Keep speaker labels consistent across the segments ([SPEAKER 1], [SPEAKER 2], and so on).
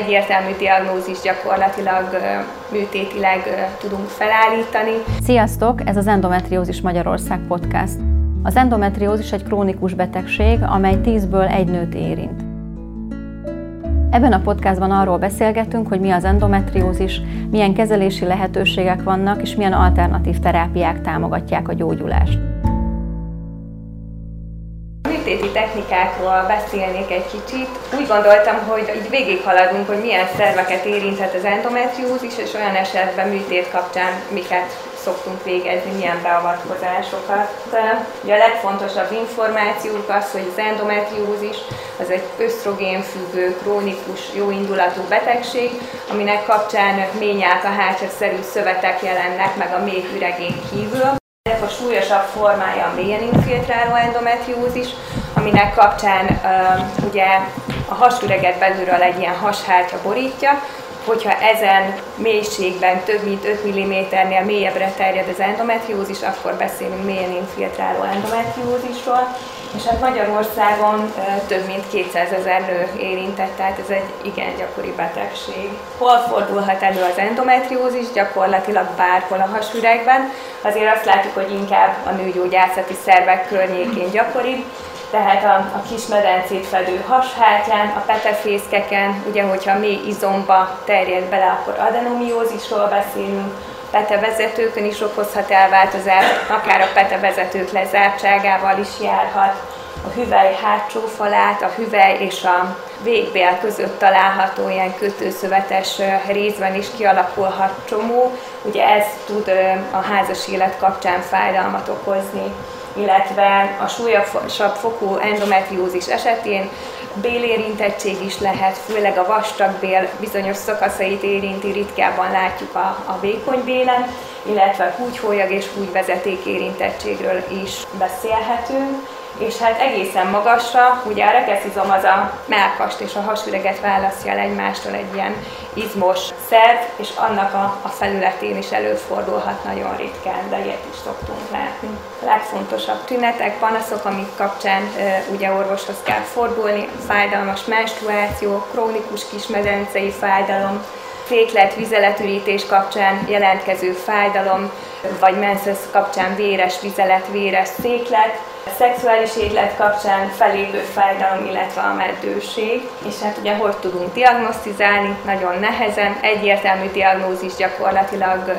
[SPEAKER 1] egyértelmű diagnózis gyakorlatilag műtétileg tudunk felállítani.
[SPEAKER 2] Sziasztok, ez az Endometriózis Magyarország podcast. Az endometriózis egy krónikus betegség, amely 10-ből egy nőt érint. Ebben a podcastban arról beszélgetünk, hogy mi az endometriózis, milyen kezelési lehetőségek vannak, és milyen alternatív terápiák támogatják a gyógyulást
[SPEAKER 1] műtéti technikákról beszélnék egy kicsit. Úgy gondoltam, hogy így végighaladunk, hogy milyen szerveket érinthet az endometriózis, és olyan esetben műtét kapcsán miket szoktunk végezni, milyen beavatkozásokat. Ugye a legfontosabb információk az, hogy az endometriózis az egy ösztrogénfüggő, krónikus, jóindulatú betegség, aminek kapcsán ményák a szerű szövetek jelennek meg a méh üregén kívül a súlyosabb formája a mélyen infiltráló endometriózis, aminek kapcsán ugye a hasüreget belülről egy ilyen hashártya borítja, hogyha ezen mélységben több mint 5 mm-nél mélyebbre terjed az endometriózis, akkor beszélünk mélyen infiltráló endometriózisról, és hát Magyarországon több mint 200 ezer nő érintett, tehát ez egy igen gyakori betegség. Hol fordulhat elő az endometriózis? Gyakorlatilag bárhol a hasüregben. Azért azt látjuk, hogy inkább a nőgyógyászati szervek környékén gyakoribb, tehát a, a kis medencét fedő hashártyán, a petefészkeken, ugye hogyha mély izomba terjed bele, akkor adenomiózisról beszélünk, petevezetőkön is okozhat elváltozást, akár a petevezetők lezártságával is járhat. A hüvely hátsó falát, a hüvely és a végbél között található ilyen kötőszövetes részben is kialakulhat csomó. Ugye ez tud a házas élet kapcsán fájdalmat okozni illetve a súlyosabb fokú endometriózis esetén bélérintettség is lehet, főleg a vastagbél bizonyos szakaszait érinti, ritkábban látjuk a, a vékony bélen, illetve húgyhólyag és húgyvezeték érintettségről is beszélhetünk és hát egészen magasra, ugye a rekeszizom az a melkast és a hasüreget választja el egymástól egy ilyen izmos szerv, és annak a, a felületén is előfordulhat nagyon ritkán, de ilyet is szoktunk látni. A legfontosabb tünetek, panaszok, amik kapcsán e, ugye orvoshoz kell fordulni, fájdalmas menstruáció, krónikus kismedencei fájdalom, féklet, vizeletürítés kapcsán jelentkező fájdalom, vagy menszesz kapcsán véres vizelet, véres széklet, szexuális élet kapcsán felépő fájdalom, illetve a meddőség. És hát ugye hogy tudunk diagnosztizálni? Nagyon nehezen, egyértelmű diagnózis gyakorlatilag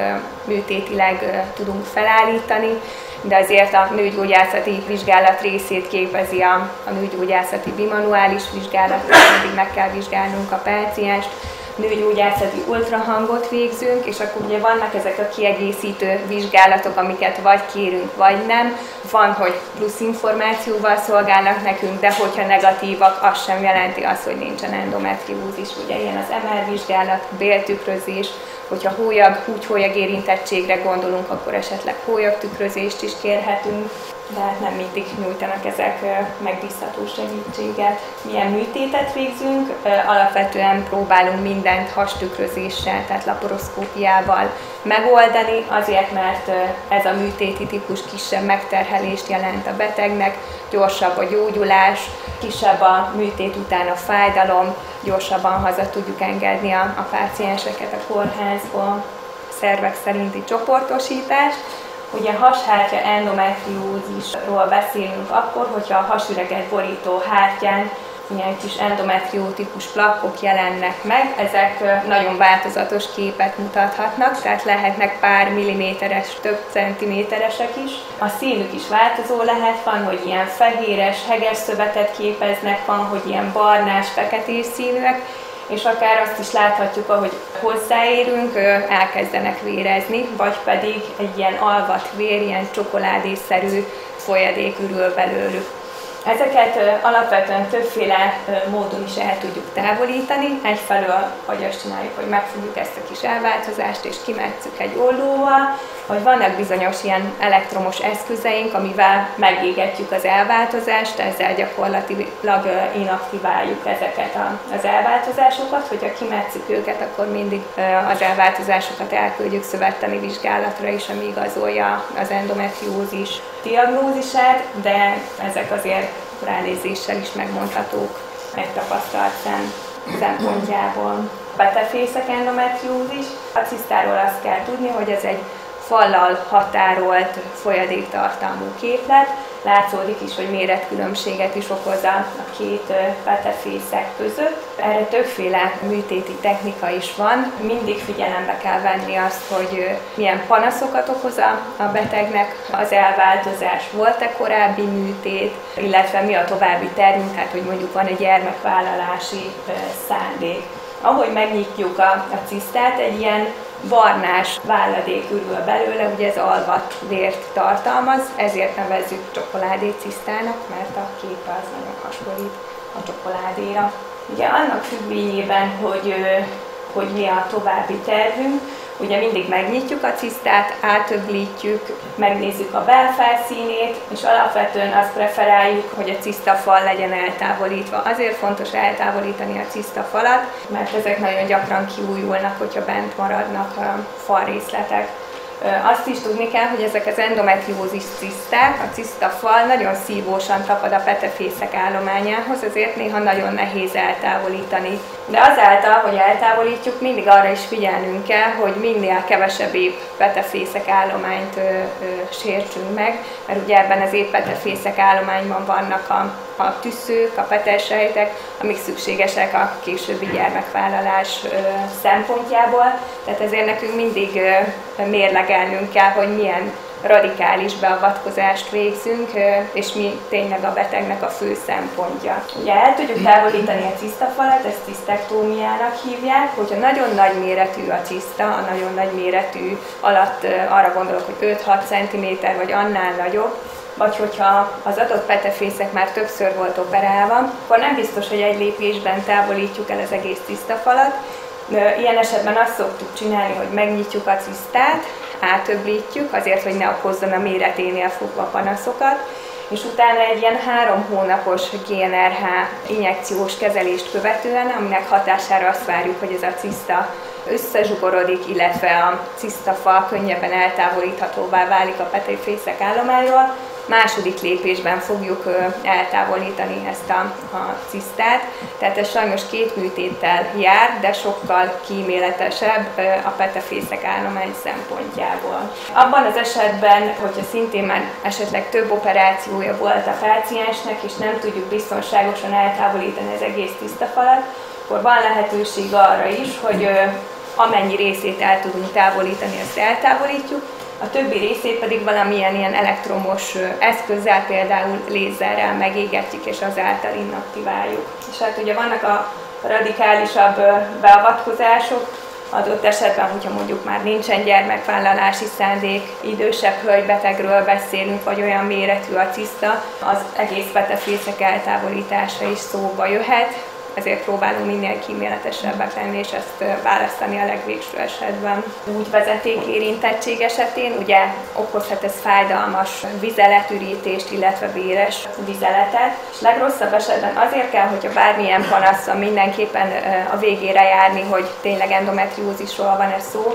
[SPEAKER 1] műtétileg tudunk felállítani, de azért a nőgyógyászati vizsgálat részét képezi a, a nőgyógyászati bimanuális vizsgálat, mindig meg kell vizsgálnunk a pácienst, nőgyógyászati ultrahangot végzünk, és akkor ugye vannak ezek a kiegészítő vizsgálatok, amiket vagy kérünk, vagy nem. Van, hogy plusz információval szolgálnak nekünk, de hogyha negatívak, az sem jelenti azt, hogy nincsen endometriózis. Ugye ilyen az MR vizsgálat, béltükrözés, hogyha hólyag, húgyhólyag érintettségre gondolunk, akkor esetleg hólyagtükrözést is kérhetünk de hát nem mindig nyújtanak ezek megbízható segítséget. Milyen műtétet végzünk? Alapvetően próbálunk mindent hastükrözéssel, tehát laparoszkópiával megoldani, azért mert ez a műtéti típus kisebb megterhelést jelent a betegnek, gyorsabb a gyógyulás, kisebb a műtét után a fájdalom, gyorsabban haza tudjuk engedni a, a pácienseket a kórházból, szervek szerinti csoportosítás, Ugye hashártya endometriózisról beszélünk akkor, hogyha a hasüreget borító hártyán ilyen kis endometriótikus plakkok jelennek meg, ezek nagyon változatos képet mutathatnak, tehát lehetnek pár milliméteres, több centiméteresek is. A színük is változó lehet, van, hogy ilyen fehéres, heges szövetet képeznek, van, hogy ilyen barnás, feketés színűek, és akár azt is láthatjuk, ahogy hozzáérünk, elkezdenek vérezni, vagy pedig egy ilyen alvat vér, ilyen csokoládészerű folyadék ürül belőlük. Ezeket alapvetően többféle módon is el tudjuk távolítani. Egyfelől, hogy azt csináljuk, hogy megfogjuk ezt a kis elváltozást, és kimetszük egy ollóval, hogy vannak bizonyos ilyen elektromos eszközeink, amivel megégetjük az elváltozást, ezzel gyakorlatilag inaktiváljuk ezeket az elváltozásokat, hogyha kimetszük őket, akkor mindig az elváltozásokat elküldjük szövettani vizsgálatra is, ami igazolja az endometriózis diagnózisát, de ezek azért ránézéssel is megmondhatók egy tapasztalt szem. szempontjából. Petefészek endometriózis. A cisztáról azt kell tudni, hogy ez egy fallal határolt folyadéktartalmú képlet. Látszódik is, hogy méretkülönbséget is okoz a két petefészek között. Erre többféle műtéti technika is van. Mindig figyelembe kell venni azt, hogy milyen panaszokat okoz a betegnek, az elváltozás, volt-e korábbi műtét, illetve mi a további termünk, hát hogy mondjuk van egy gyermekvállalási szándék. Ahogy megnyitjuk a, a cisztát, egy ilyen barnás válladék ürül belőle, ugye ez alvat vért tartalmaz, ezért nevezzük csokoládécisztának, mert a kép az nagyon hasonlít a csokoládéra. Ugye annak függvényében, hogy, hogy mi a további tervünk, Ugye mindig megnyitjuk a cisztát, átöblítjük, megnézzük a belfelszínét, és alapvetően azt preferáljuk, hogy a ciszta fal legyen eltávolítva. Azért fontos eltávolítani a ciszta falat, mert ezek nagyon gyakran kiújulnak, hogyha bent maradnak a falrészletek. Azt is tudni kell, hogy ezek az endometriózis ciszták, a ciszta fal nagyon szívósan tapad a petefészek állományához, ezért néha nagyon nehéz eltávolítani. De azáltal, hogy eltávolítjuk, mindig arra is figyelnünk kell, hogy minél kevesebb épp petefészek állományt ö, ö, sértsünk meg, mert ugye ebben az épp petefészek állományban vannak a, a tüsszők, a petesejtek, amik szükségesek a későbbi gyermekvállalás szempontjából. Tehát ezért nekünk mindig mérlegelnünk kell, hogy milyen radikális beavatkozást végzünk, és mi tényleg a betegnek a fő szempontja. Ugye el tudjuk távolítani a cisztafalat, ezt cisztektómiának hívják, hogyha nagyon nagy méretű a ciszta, a nagyon nagy méretű alatt arra gondolok, hogy 5-6 cm vagy annál nagyobb, vagy hogyha az adott petefészek már többször volt operálva, akkor nem biztos, hogy egy lépésben távolítjuk el az egész tisztafalat. Ilyen esetben azt szoktuk csinálni, hogy megnyitjuk a cisztát, átöblítjük, azért, hogy ne okozzon a méreténél fogva panaszokat, és utána egy ilyen három hónapos GNRH injekciós kezelést követően, aminek hatására azt várjuk, hogy ez a ciszta összezsugorodik, illetve a ciszta fal könnyebben eltávolíthatóvá válik a petőfészek állományról, második lépésben fogjuk eltávolítani ezt a, a cisztát, tehát ez sajnos két műtéttel jár, de sokkal kíméletesebb a petefészek állomány szempontjából. Abban az esetben, hogyha szintén már esetleg több operációja volt a páciensnek, és nem tudjuk biztonságosan eltávolítani az egész tisztafalat, akkor van lehetőség arra is, hogy amennyi részét el tudunk távolítani, azt eltávolítjuk, a többi részét pedig valamilyen ilyen elektromos eszközzel, például lézerrel megégetjük, és azáltal inaktiváljuk. És hát ugye vannak a radikálisabb beavatkozások, adott esetben, hogyha mondjuk már nincsen gyermekvállalási szándék, idősebb hölgybetegről beszélünk, vagy olyan méretű a ciszta, az egész petefészek eltávolítása is szóba jöhet, ezért próbálunk minél kíméletesebbek lenni, és ezt választani a legvégső esetben. Úgy vezeték érintettség esetén ugye okozhat ez fájdalmas vizeletürítést, illetve véres vizeletet, és legrosszabb esetben azért kell, hogyha bármilyen panaszra mindenképpen a végére járni, hogy tényleg endometriózisról van ez szó,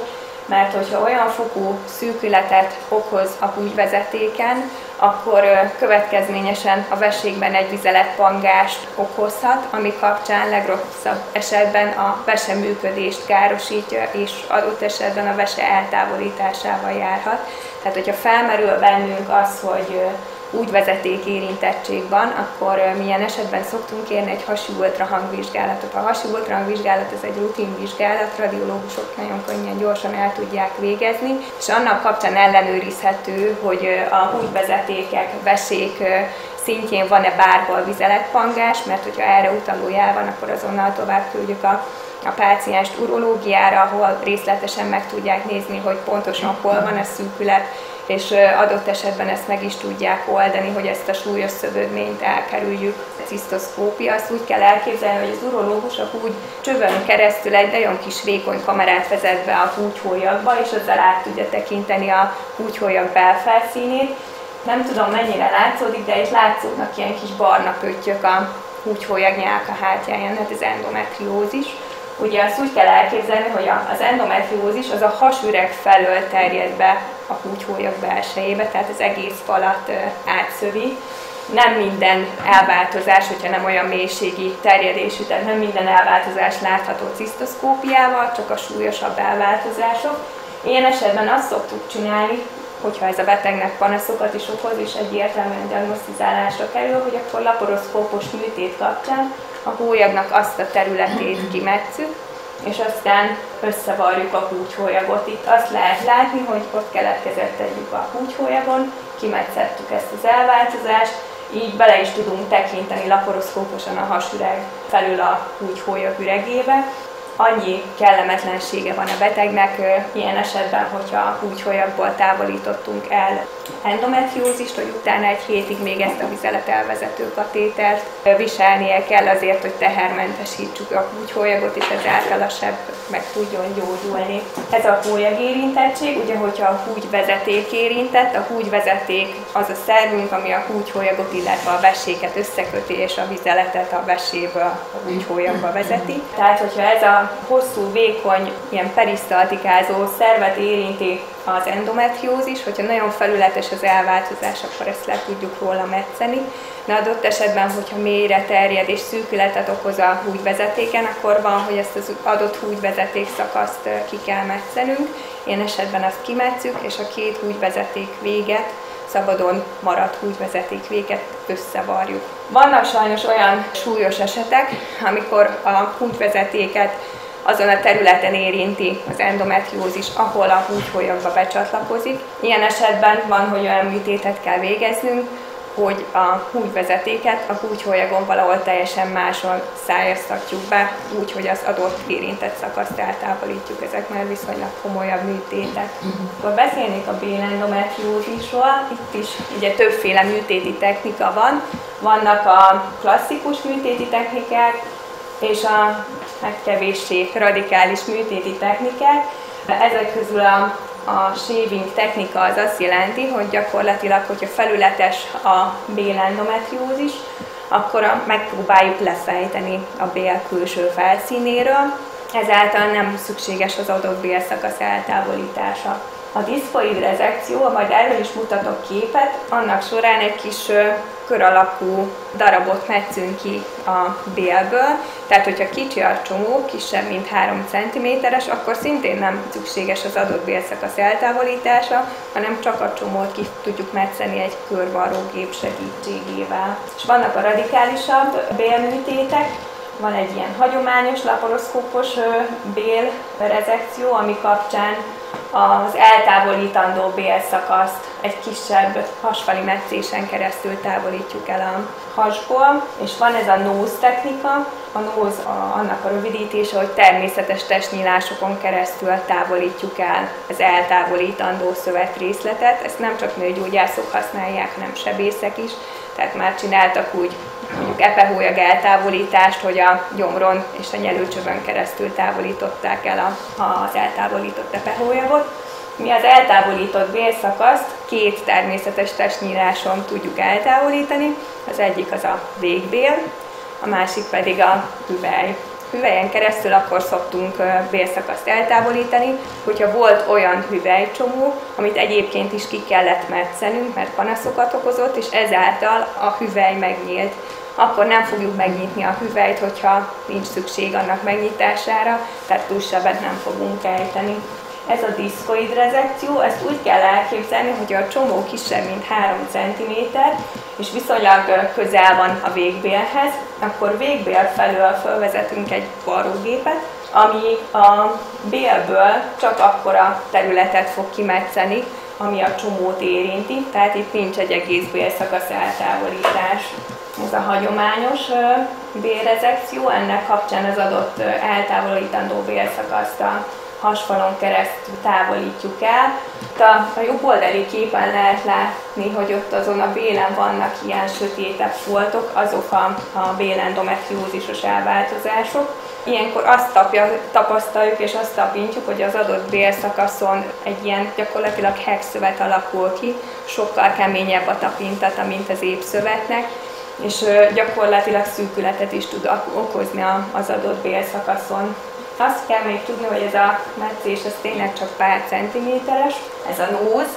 [SPEAKER 1] mert hogyha olyan fokú szűkületet okoz a húgyvezetéken, akkor következményesen a veségben egy vizeletpangást okozhat, ami kapcsán legrosszabb esetben a vese működést károsítja, és adott esetben a vese eltávolításával járhat. Tehát, hogyha felmerül bennünk az, hogy úgy vezeték érintettség akkor milyen esetben szoktunk kérni egy hasi ultrahangvizsgálatot. A hasi ultrahangvizsgálat ez egy rutinvizsgálat, radiológusok nagyon könnyen, gyorsan el tudják végezni, és annak kapcsán ellenőrizhető, hogy a húgyvezetékek, vesék szintjén van-e bárhol vizeletpangás, mert hogyha erre utaló jel van, akkor azonnal tovább küldjük a a pácienst urológiára, ahol részletesen meg tudják nézni, hogy pontosan hol van a szűkület, és adott esetben ezt meg is tudják oldani, hogy ezt a súlyos szövődményt elkerüljük. A cisztoszkópia, azt úgy kell elképzelni, hogy az urológus a húgy csövön keresztül egy nagyon kis vékony kamerát vezet be a húgyhólyagba, és azzal át tudja tekinteni a húgyhólyag belfelszínét. Nem tudom mennyire látszódik, de itt látszódnak ilyen kis barna pöttyök a húgyhólyag nyálka hátjáján, hát ez endometriózis. Ugye azt úgy kell elképzelni, hogy az endometriózis az a hasüreg felől terjed be a húgyhólyag belsejébe, tehát az egész falat átszövi, nem minden elváltozás, hogyha nem olyan mélységi terjedésű, tehát nem minden elváltozás látható cisztoszkópiával, csak a súlyosabb elváltozások. Ilyen esetben azt szoktuk csinálni, hogyha ez a betegnek panaszokat is okoz, és egyértelműen diagnosztizálásra kerül, hogy akkor laparoszkópos műtét kapcsán a hólyagnak azt a területét kimetszük, és aztán összevarjuk a húgyhólyagot. Itt azt lehet látni, hogy ott keletkezett egy lyuk a húgyhólyagon, kimetszettük ezt az elváltozást, így bele is tudunk tekinteni laparoszkóposan a hasüreg felül a húgyhólyag üregébe, annyi kellemetlensége van a betegnek, ilyen esetben, hogyha húgyholyagból távolítottunk el endometriózist, hogy utána egy hétig még ezt a vizelet elvezető katétert viselnie kell azért, hogy tehermentesítsük a húgyholyagot, és ezáltal a seb meg tudjon gyógyulni. Ez a hólyag érintettség, ugye, hogyha a húgyvezeték érintett, a húgyvezeték az a szervünk, ami a húgyholyagot, illetve a veséket összeköti, és a vizeletet a veséből a húgyholyagba vezeti. Tehát, hogyha ez a hosszú, vékony, ilyen perisztaltikázó szervet érinti az endometriózis, hogyha nagyon felületes az elváltozás, akkor ezt le tudjuk róla metszeni. De adott esetben, hogyha mélyre terjed és szűkületet okoz a húgyvezetéken, akkor van, hogy ezt az adott húgyvezeték szakaszt ki kell metszenünk. Ilyen esetben azt kimetszük, és a két húgyvezeték véget szabadon maradt húgyvezeték véget összevarjuk. Vannak sajnos olyan súlyos esetek, amikor a húgyvezetéket azon a területen érinti az endometriózis, ahol a húgyholyagba becsatlakozik. Ilyen esetben van, hogy olyan műtétet kell végeznünk, hogy a húgyvezetéket a húgyholyagon valahol teljesen máson szájaztatjuk be, úgy, hogy az adott érintett szakaszt eltávolítjuk. Ezek már viszonylag komolyabb műtétek. Akkor beszélnék a bélendometriózisról. Itt is ugye többféle műtéti technika van. Vannak a klasszikus műtéti technikák, és a hát kevéssé radikális műtéti technikák. Ezek közül a, a shaving technika az azt jelenti, hogy gyakorlatilag, hogyha felületes a bélendometriózis, akkor a, megpróbáljuk lefejteni a bél külső felszínéről, ezáltal nem szükséges az adott bélszakasz eltávolítása. A diszkoid rezekció, majd erről is mutatok képet, annak során egy kis kör alakú darabot metszünk ki a bélből, tehát hogyha kicsi a csomó, kisebb, mint 3 cm-es, akkor szintén nem szükséges az adott bélszakasz eltávolítása, hanem csak a csomót ki tudjuk metszeni egy körvarró gép segítségével. És vannak a radikálisabb bélműtétek, van egy ilyen hagyományos laparoszkópos bélrezekció, ami kapcsán az eltávolítandó bélszakaszt egy kisebb hasfali metszésen keresztül távolítjuk el a hasból, és van ez a nose technika, a nose a, annak a rövidítése, hogy természetes testnyílásokon keresztül távolítjuk el az eltávolítandó szövetrészletet. Ezt nem csak nőgyógyászok használják, hanem sebészek is, tehát már csináltak úgy mondjuk epehólyag eltávolítást, hogy a gyomron és a nyelőcsövön keresztül távolították el a, az eltávolított epehólyagot. Mi az eltávolított bélszakaszt két természetes testnyíláson tudjuk eltávolítani. Az egyik az a végbél, a másik pedig a hüvely. Hüvelyen keresztül akkor szoktunk bélszakaszt eltávolítani, hogyha volt olyan hüvelycsomó, amit egyébként is ki kellett metszenünk, mert panaszokat okozott, és ezáltal a hüvely megnyílt akkor nem fogjuk megnyitni a hüvelyt, hogyha nincs szükség annak megnyitására, tehát túlsebbet nem fogunk ejteni. Ez a diszkoid rezekció, ezt úgy kell elképzelni, hogy a csomó kisebb, mint 3 cm, és viszonylag közel van a végbélhez, akkor végbél felől felvezetünk egy varrógépet, ami a bélből csak akkora területet fog kimetszeni, ami a csomót érinti, tehát itt nincs egy egész bélszakasz eltávolítás. Ez a hagyományos bélrezekció, ennek kapcsán az adott eltávolítandó bélszakaszt a hasfalon keresztül távolítjuk el. A, a jobb oldali képen lehet látni, hogy ott azon a bélen vannak ilyen sötétebb foltok, azok a, a bélendometriózisos elváltozások. Ilyenkor azt tapja, tapasztaljuk és azt tapintjuk, hogy az adott bélszakaszon egy ilyen gyakorlatilag hegszövet alakul ki, sokkal keményebb a tapintata, mint az épszövetnek, és gyakorlatilag szűkületet is tud okozni az adott bélszakaszon. Azt kell még tudni, hogy ez a meccés az tényleg csak pár centiméteres. Ez a nóz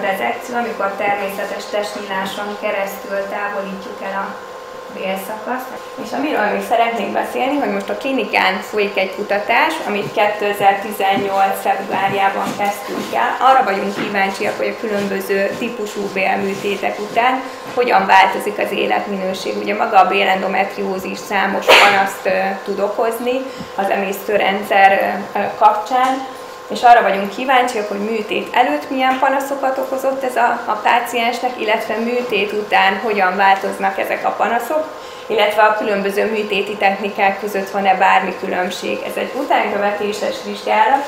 [SPEAKER 1] rezekció, amikor természetes testnyíláson keresztül távolítjuk el a bélszakasz. És amiről még szeretnék beszélni, hogy most a klinikán folyik egy kutatás, amit 2018. februárjában kezdtünk el. Arra vagyunk kíváncsiak, hogy a különböző típusú bélműtétek után hogyan változik az életminőség. Ugye maga a bélendometriózis számos panaszt tud okozni az emésztőrendszer kapcsán, és arra vagyunk kíváncsiak, hogy műtét előtt milyen panaszokat okozott ez a, a páciensnek, illetve műtét után hogyan változnak ezek a panaszok, illetve a különböző műtéti technikák között van-e bármi különbség. Ez egy utánkövetéses vizsgálat,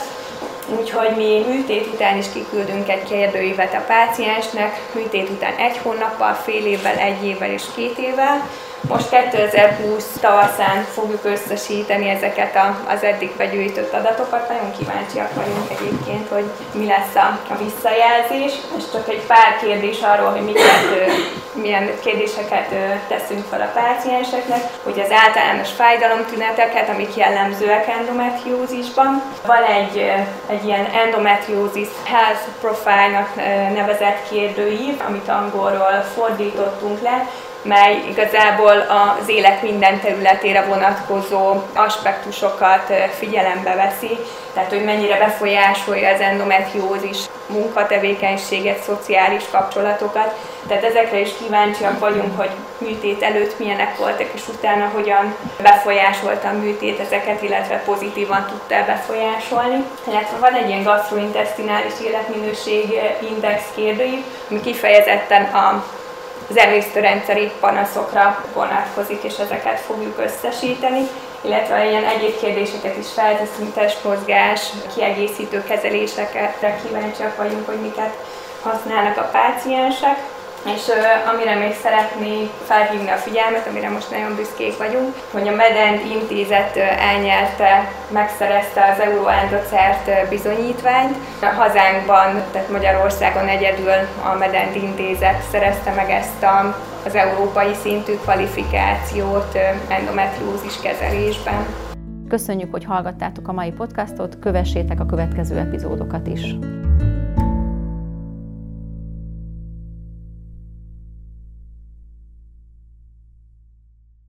[SPEAKER 1] úgyhogy mi műtét után is kiküldünk egy kérdőívet a páciensnek, műtét után egy hónappal, fél évvel, egy évvel és két évvel, most 2020 tavaszán fogjuk összesíteni ezeket a, az eddig begyűjtött adatokat. Nagyon kíváncsiak vagyunk egyébként, hogy mi lesz a, a visszajelzés. És csak egy pár kérdés arról, hogy miket, milyen kérdéseket teszünk fel a pácienseknek, hogy az általános fájdalomtüneteket, amik jellemzőek endometriózisban. Van egy, egy ilyen endometriózis health profile-nak nevezett kérdőív, amit angolról fordítottunk le, mely igazából az élet minden területére vonatkozó aspektusokat figyelembe veszi, tehát hogy mennyire befolyásolja az endometriózis munkatevékenységet, szociális kapcsolatokat. Tehát ezekre is kíváncsiak vagyunk, hogy műtét előtt milyenek voltak, és utána hogyan befolyásolta a műtét ezeket, illetve pozitívan tudta befolyásolni. Illetve van egy ilyen gastrointestinális életminőség index kérdőív, ami kifejezetten a az emésztőrendszeri panaszokra vonatkozik, és ezeket fogjuk összesíteni, illetve ilyen egyéb kérdéseket is felteszünk, testmozgás, kiegészítő kezelésekre kíváncsiak vagyunk, hogy miket használnak a páciensek. És amire még szeretnék felhívni a figyelmet, amire most nagyon büszkék vagyunk, hogy a Medend intézet elnyerte, megszerezte az Euroendocert bizonyítványt. A hazánkban, tehát Magyarországon egyedül a Medend intézet szerezte meg ezt a, az európai szintű kvalifikációt endometriózis kezelésben.
[SPEAKER 2] Köszönjük, hogy hallgattátok a mai podcastot, kövessétek a következő epizódokat is.